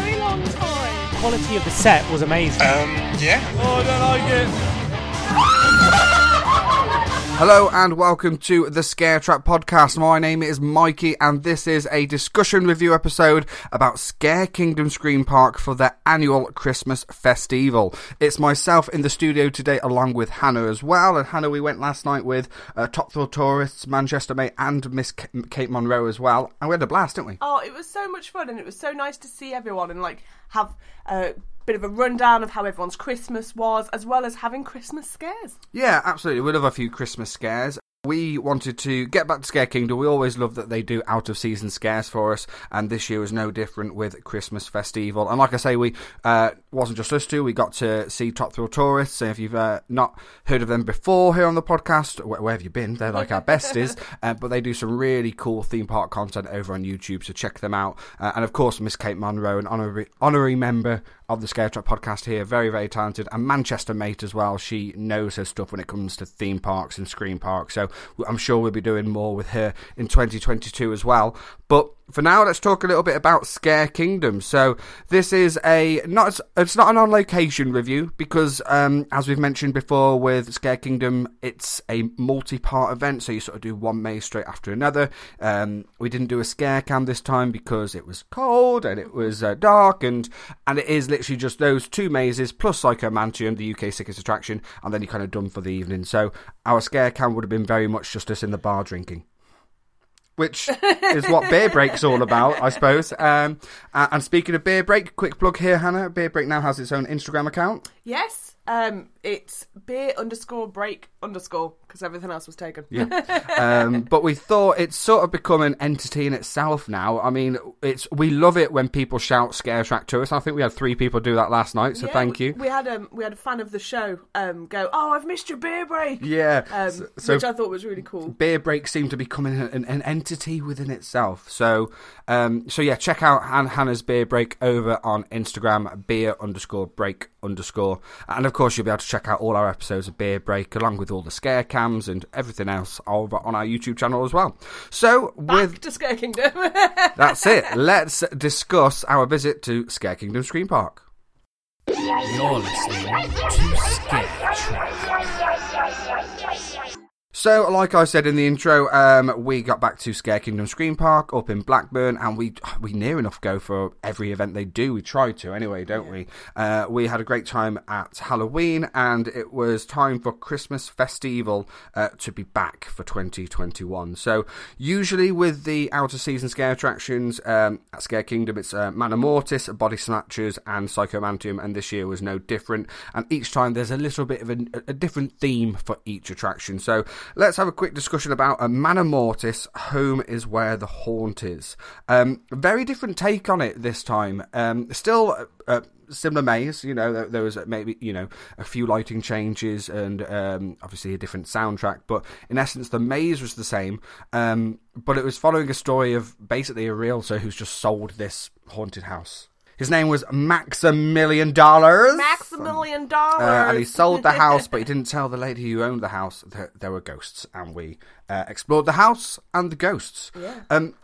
very long time. Quality of the set was amazing. Um, yeah? Oh, I don't like it. Hello and welcome to the Scare Track podcast. My name is Mikey and this is a discussion review episode about Scare Kingdom Scream Park for their annual Christmas festival. It's myself in the studio today along with Hannah as well. And Hannah, we went last night with uh, Top Thrill Tourists, Manchester May and Miss Kate Monroe as well. And we had a blast, didn't we? Oh, it was so much fun, and it was so nice to see everyone and like have a bit of a rundown of how everyone's Christmas was, as well as having Christmas scares. Yeah, absolutely. We love a few Christmas scares. We wanted to get back to Scare Kingdom. We always love that they do out of season scares for us, and this year was no different with Christmas Festival. And like I say, we uh, wasn't just us two. We got to see Top Thrill Tourists. And if you've uh, not heard of them before here on the podcast, wh- where have you been? They're like our besties, uh, but they do some really cool theme park content over on YouTube. So check them out. Uh, and of course, Miss Kate Monroe, an honorary honorary member of the Scare Track podcast here, very very talented, and Manchester mate as well. She knows her stuff when it comes to theme parks and screen parks. So I'm sure we'll be doing more with her in 2022 as well. But for now, let's talk a little bit about Scare Kingdom. So this is a not it's not an on location review because um, as we've mentioned before with Scare Kingdom, it's a multi part event. So you sort of do one maze straight after another. Um, we didn't do a scare cam this time because it was cold and it was uh, dark and and it is literally just those two mazes plus Psychomantium, the UK sickest attraction, and then you're kind of done for the evening. So our scare cam would have been very much just us in the bar drinking which is what Beer Break's all about, I suppose. Um, and speaking of Beer Break, quick plug here, Hannah. Beer Break now has its own Instagram account. Yes, um, it's beer underscore break underscore because everything else was taken. Yeah. um, but we thought it's sort of become an entity in itself now. I mean, it's we love it when people shout scare track to us. I think we had three people do that last night, so Yeah, thank you. We had um, we had a fan of the show um, go, "Oh, I've missed your beer break," Yeah. um, so which I thought was really cool. beer break seemed to be becoming an, an entity within itself. So, um, so yeah, check out Han- Hannah's beer break over on Instagram, beer underscore break underscore, and of course you'll be able to check out all our episodes of Beer Break along with all the scare cams and everything else over on our YouTube channel as well. So, Back with to Scare Kingdom. that's it, let's discuss our visit to Scare Kingdom Scream Park. You're listening to Scare Track. So, like I said in the intro, um, we got back to Scare Kingdom Scream Park up in Blackburn, and we we near enough go for every event they do. We try to anyway, don't we? Uh, we had a great time at Halloween, and it was time for Christmas Festival uh, to be back for 2021. So, usually with the outer season scare attractions um, at Scare Kingdom, it's uh, Manor Mortis, Body Snatchers, and Psychomantium, and this year was no different. And each time there's a little bit of a, a different theme for each attraction. So let's have a quick discussion about a Manor Mortis. Home is where the haunt is. Um, very different take on it this time. Um, still. Uh, uh, Similar maze, you know, there, there was maybe you know a few lighting changes and um, obviously a different soundtrack, but in essence the maze was the same. Um, but it was following a story of basically a realtor who's just sold this haunted house. His name was Maximilian Dollars. Maximilian dollars. Uh, and he sold the house, but he didn't tell the lady who owned the house that there were ghosts. And we uh, explored the house and the ghosts. Yeah. Um,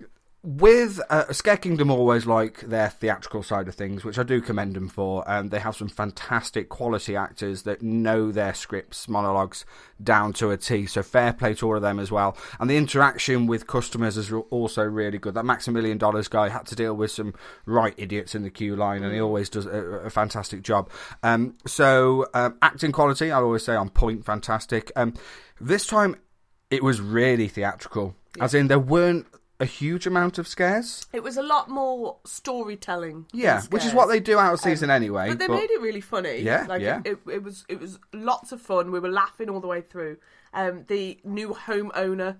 with uh, Scare Kingdom, always like their theatrical side of things, which I do commend them for. Um, they have some fantastic quality actors that know their scripts, monologues down to a T. So fair play to all of them as well. And the interaction with customers is also really good. That Maximilian Dollars guy had to deal with some right idiots in the queue line, and he always does a, a fantastic job. Um, so um, acting quality, I always say on point, fantastic. Um, this time, it was really theatrical, as in there weren't a huge amount of scares. It was a lot more storytelling. Yeah, which is what they do out of season Um, anyway. But they made it really funny. Yeah, like yeah. It, it, it was it was lots of fun. We were laughing all the way through. Um, the new homeowner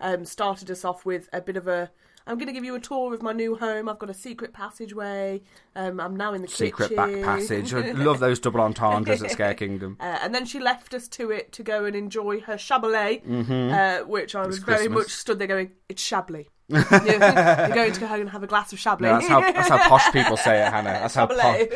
um, started us off with a bit of a. I'm going to give you a tour of my new home. I've got a secret passageway. Um, I'm now in the secret kitchen. back passage. I love those double entendres at Scare Kingdom. Uh, and then she left us to it to go and enjoy her Chabolet, uh, which I was It's very Christmas. much stood there going, "It's Chablis." You're, going to go home and have a glass of Chablis. No, that's how that's how posh people say it, Hannah. That's how posh,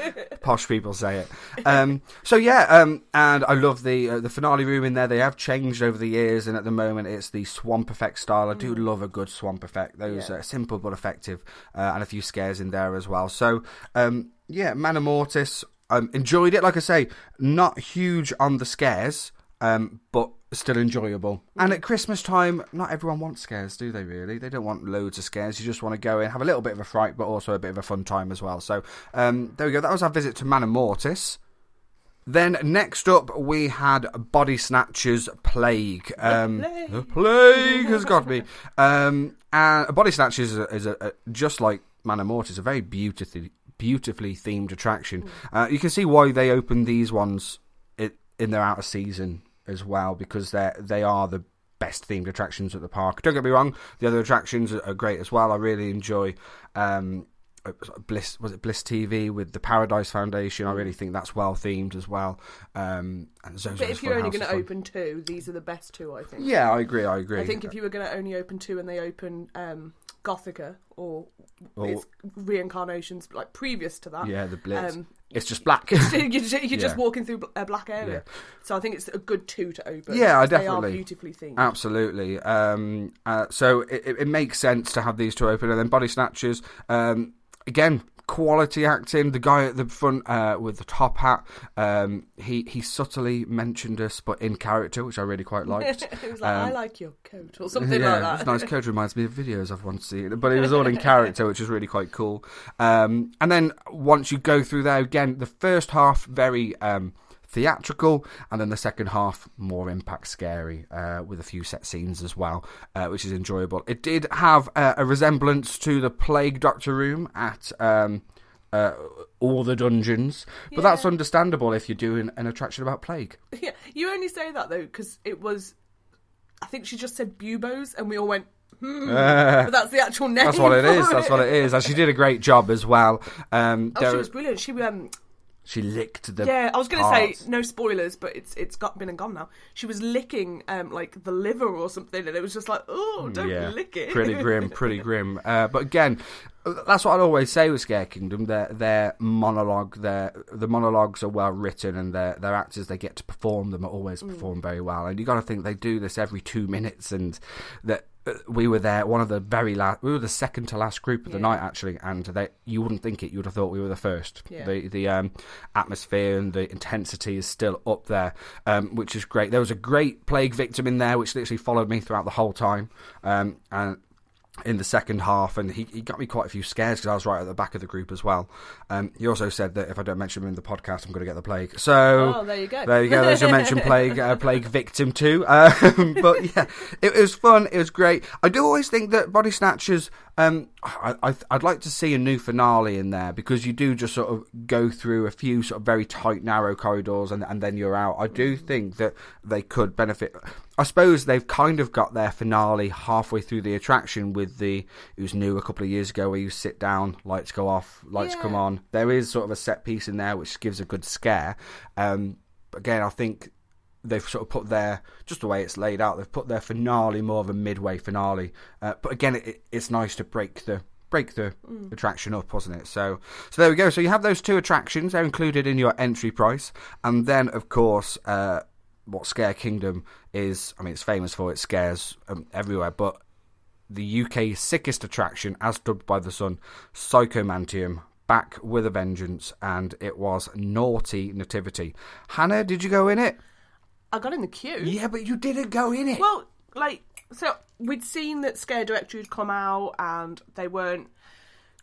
posh people say it. Um, so yeah, um, and I love the uh, the finale room in there. They have changed over the years, and at the moment it's the swamp effect style. I do love a good swamp effect. Those Yeah. uh, simple but effective, uh, and a few scares in there as well. So um, yeah, Manor Mortis. Um, enjoyed it. Like I say, not huge on the scares, um, but still enjoyable. And at Christmas time, not everyone wants scares, do they? Really, they don't want loads of scares. You just want to go in, have a little bit of a fright, but also a bit of a fun time as well. So um, there we go. That was our visit to Manor Mortis. Then next up we had Body Snatchers Plague. Um, plague. The plague has got me. Um, and Body Snatchers is, a, is a, a, just like Manor Mortis, a very beautifully beautifully themed attraction. Uh, you can see why they opened these ones i in their outer season as well because they they are the best themed attractions at the park. Don't get me wrong, the other attractions are, great as well. I really enjoy. Um, uh, Bliss was it Bliss TV with the Paradise Foundation? I really think that's well themed as well. Um, and But if you're only going to open two, these are the best two, I think. yeah, I agree. I agree. I think if you were going to only open two and they open um, Gothica or, Or- its reincarnations like previous to that, yeah, the Blitz, um, it's just black. you're, just, you're just Yeah. walking through a black area. Yeah. So I think it's a good two to open. Yeah, I because They definitely- are beautifully themed. Absolutely. Um, uh, so it, it- it makes sense to have these two open, and then Body Snatchers. Um, again, quality acting. The guy at the front uh, with the top hat. Um, he he subtly mentioned us, but in character, which I really quite liked. it was like, I Um, like your coat or something yeah, like that. nice coat reminds me of videos I've once seen, but it was all in character, which was really quite cool. Um, and then once you go through there again, the first half very um, theatrical, and then the second half more impact scary uh, with a few set scenes as well, uh, which is enjoyable. It did have uh, a resemblance to the Plague Doctor Room at. Um, uh, all the dungeons, but that's understandable if you're doing an attraction about plague. Yeah, you only say that though because it was. I think she just said buboes, and we all went. Hmm. but that's the actual name. That's what it is. for That's what it is. And she did a great job as well. Um, Oh, she was brilliant. She um, she licked the. yeah. I was going to say no spoilers, but it's it's got been and gone now. She was licking um like the liver or something, and it was just like, oh, don't yeah, lick it. pretty grim, pretty grim. Uh, but again, that's what I'd always say with Scare Kingdom. Their their monologue, their the monologues are well written, and their their actors they get to perform them are always Mm. perform very well. And you got to think they do this every two minutes, and that. We were there, one of the very last. We were the second to last group of the Yeah. night, actually, and they, you wouldn't think it. You would have thought we were the first. Yeah. The the um, atmosphere and the intensity is still up there, um, which is great. There was a great plague victim in there, which literally followed me throughout the whole time, um, and in the second half, and he, he got me quite a few scares because I was right at the back of the group as well. Um, he also said that if I don't mention him in the podcast, I'm going to get the plague. So Oh, there you go. There you go. There's your mention plague, uh, plague victim too. Um, but yeah, it, it was fun. It was great. I do always think that Body Snatchers. Um, I, I, I'd like to see a new finale in there because you do just sort of go through a few sort of very tight, narrow corridors, and and then you're out. I do think that they could benefit. I suppose they've kind of got their finale halfway through the attraction with the it was new a couple of years ago where you sit down, lights go off, lights Yeah. come on. There is sort of a set piece in there which gives a good scare. Um, again, I think they've sort of put their just the way it's laid out. They've put their finale more of a midway finale. Uh, but again, it, it's nice to break the break the attraction up, wasn't it? So so there we go. So you have those two attractions. They're included in your entry price, and then of course. Uh, what Scare Kingdom is, I mean, it's famous for it scares um, everywhere, but the UK's sickest attraction, as dubbed by the Sun, Psychomantium, back with a vengeance, and it was Naughty Nativity. Hannah, did you go in it? I got in the queue. Yeah, but you didn't go in it. Well, like, so we'd seen that Scare Directory had come out and they weren't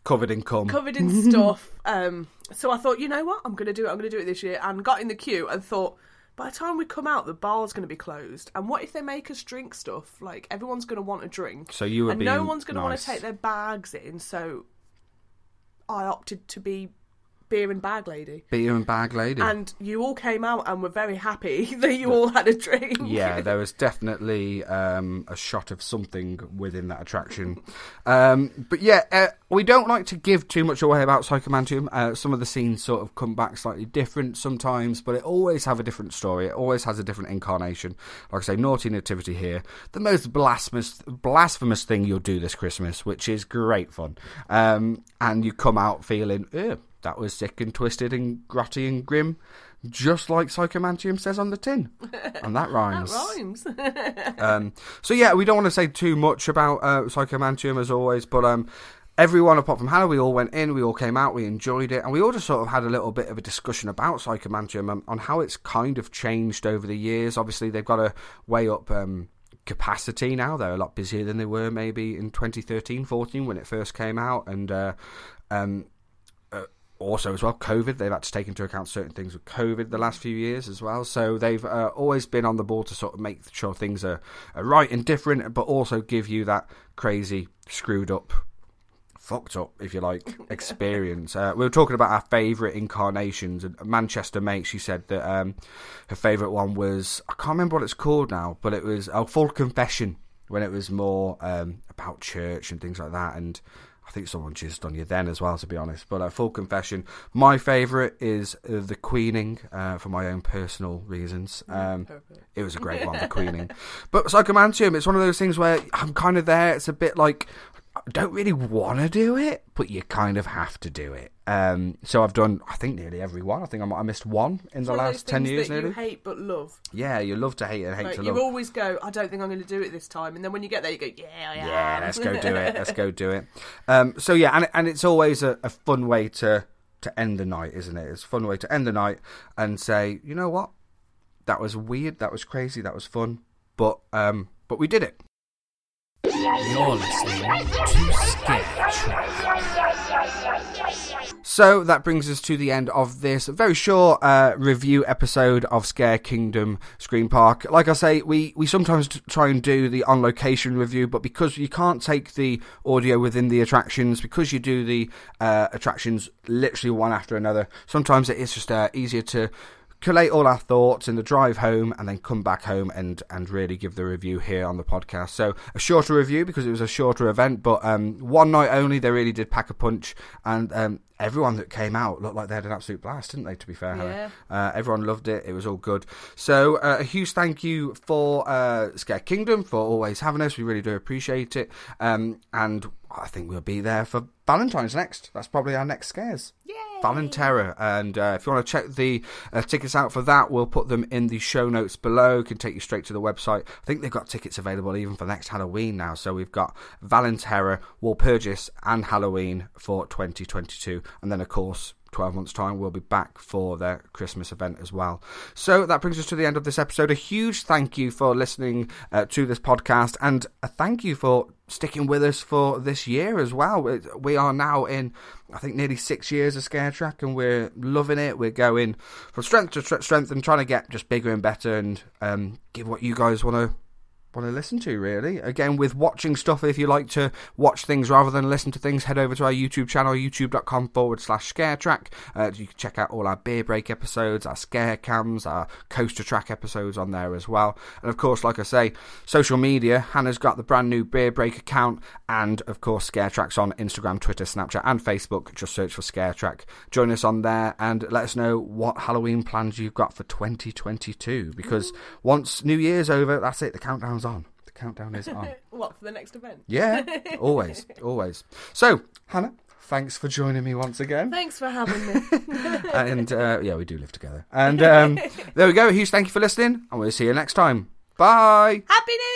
covered in cum. covered in stuff. Um, so I thought, you know what, I'm going to do it. I'm going to do it this year. And got in the queue and thought, by the time we come out, the bar's going to be closed. And what if they make us drink stuff? Like everyone's going to want a drink. So you were and no being one's going to want nice. to take their bags in. So I opted to be beer and bag lady. Beer and bag lady. And you all came out and were very happy that you all had a drink. yeah, there was definitely um, a shot of something within that attraction. Um, but yeah, uh, we don't like to give too much away about Psychomantium. Uh, some of the scenes sort of come back slightly different sometimes, but it always have a different story. It always has a different incarnation. Like I say, Naughty Nativity here, the most blasphemous, blasphemous thing you'll do this Christmas, which is great fun. Um, and you come out feeling, "Ew, that was sick and twisted and grotty and grim. Just like Psychomantium says on the tin. And that rhymes. That rhymes. Um, so yeah, we don't want to say too much about uh, Psychomantium as always, but um, everyone apart from Hannah, we all went in, we all came out, we enjoyed it, and we all just sort of had a little bit of a discussion about Psychomantium and on how it's kind of changed over the years. Obviously, they've got a way up. Um, capacity now they're a lot busier than they were maybe in 2013 14 when it first came out and uh, um, also as well covid they've had to take into account certain things with covid the last few years as well. So they've uh, always been on the ball to sort of make sure things are, are right and different but also give you that crazy screwed up fucked up if you like experience. Uh, we were talking about our favourite incarnations and manchester mate she said that um, her favourite one was i can't remember what it's called now but it was a full confession when it was more um, about church and things like that and I think someone jizzed on you then as well, to be honest. But uh, full confession, my favourite is uh, the Queening uh, for my own personal reasons. Um, it was a great one, the Queening. But Psychomantium, it's one of those things where I'm kind of there. It's a bit like don't really want to do it, but you kind of have to do it. Um, so I've done, I think, nearly every one. I think I, might- I missed one in the One last ten years, that nearly. you hate but love. Yeah, you love to hate and hate Like, to you love. always go, I don't think I'm going to do it this time, and then when you get there, you go, Yeah, I am. Yeah, let's go do it. Let's go do it. Um, so yeah, and and it's always a, a fun way to to end the night, isn't it? It's a fun way to end the night and say, you know what, that was weird, that was crazy, that was fun, but um, but we did it. You're listening to Scare So that brings us to the end of this very short uh, review episode of Scare Kingdom Scream Park. Like I say, we, we sometimes try and do the on location review, but because you can't take the audio within the attractions, because you do the uh, attractions literally one after another, sometimes it is just uh, easier to collate all our thoughts in the drive home and then come back home and and really give the review here on the podcast. So a shorter review because it was a shorter event but um one night only they really did pack a punch and um everyone that came out looked like they had an absolute blast didn't they to be fair Hannah? uh, everyone loved it. It was all good. So uh, a huge thank you for uh scare kingdom for always having us. We really do appreciate it. Um and i think we'll be there for valentine's next that's probably our next scares Valentera. And uh, if you want to check the uh, tickets out for that, we'll put them in the show notes below. Can take you straight to the website. I think they've got tickets available even for next Halloween now. So we've got Valentera, Walpurgis, and Halloween for 2022. And then, of course, 12 months' time, we'll be back for their Christmas event as well. So that brings us to the end of this episode. A huge thank you for listening uh, to this podcast, and a thank you for sticking with us for this year as well. We are now in, I think, nearly six years of Scare Track, and we're loving it. We're going from strength to tr- strength and trying to get just bigger and better and um, give what you guys want to want to listen to really. Again with watching stuff if you like to watch things rather than listen to things head over to our youtube channel youtube.com forward slash scare track uh, you can check out all our beer break episodes our scare cams our coaster track episodes on there as well. And of course like i say social media hannah's got the brand new beer break account and of course scare tracks on instagram twitter snapchat and facebook. Just search for scare track join us on there and let us know what halloween plans you've got for 2022 because once new year's over that's it the countdown's on. The countdown is on. What, for the next event? yeah always always. So hannah thanks for joining me once again. Thanks for having me. and uh, yeah we do live together. And um, there we go. Huge thank you for listening and we'll see you next time. Bye. Happy New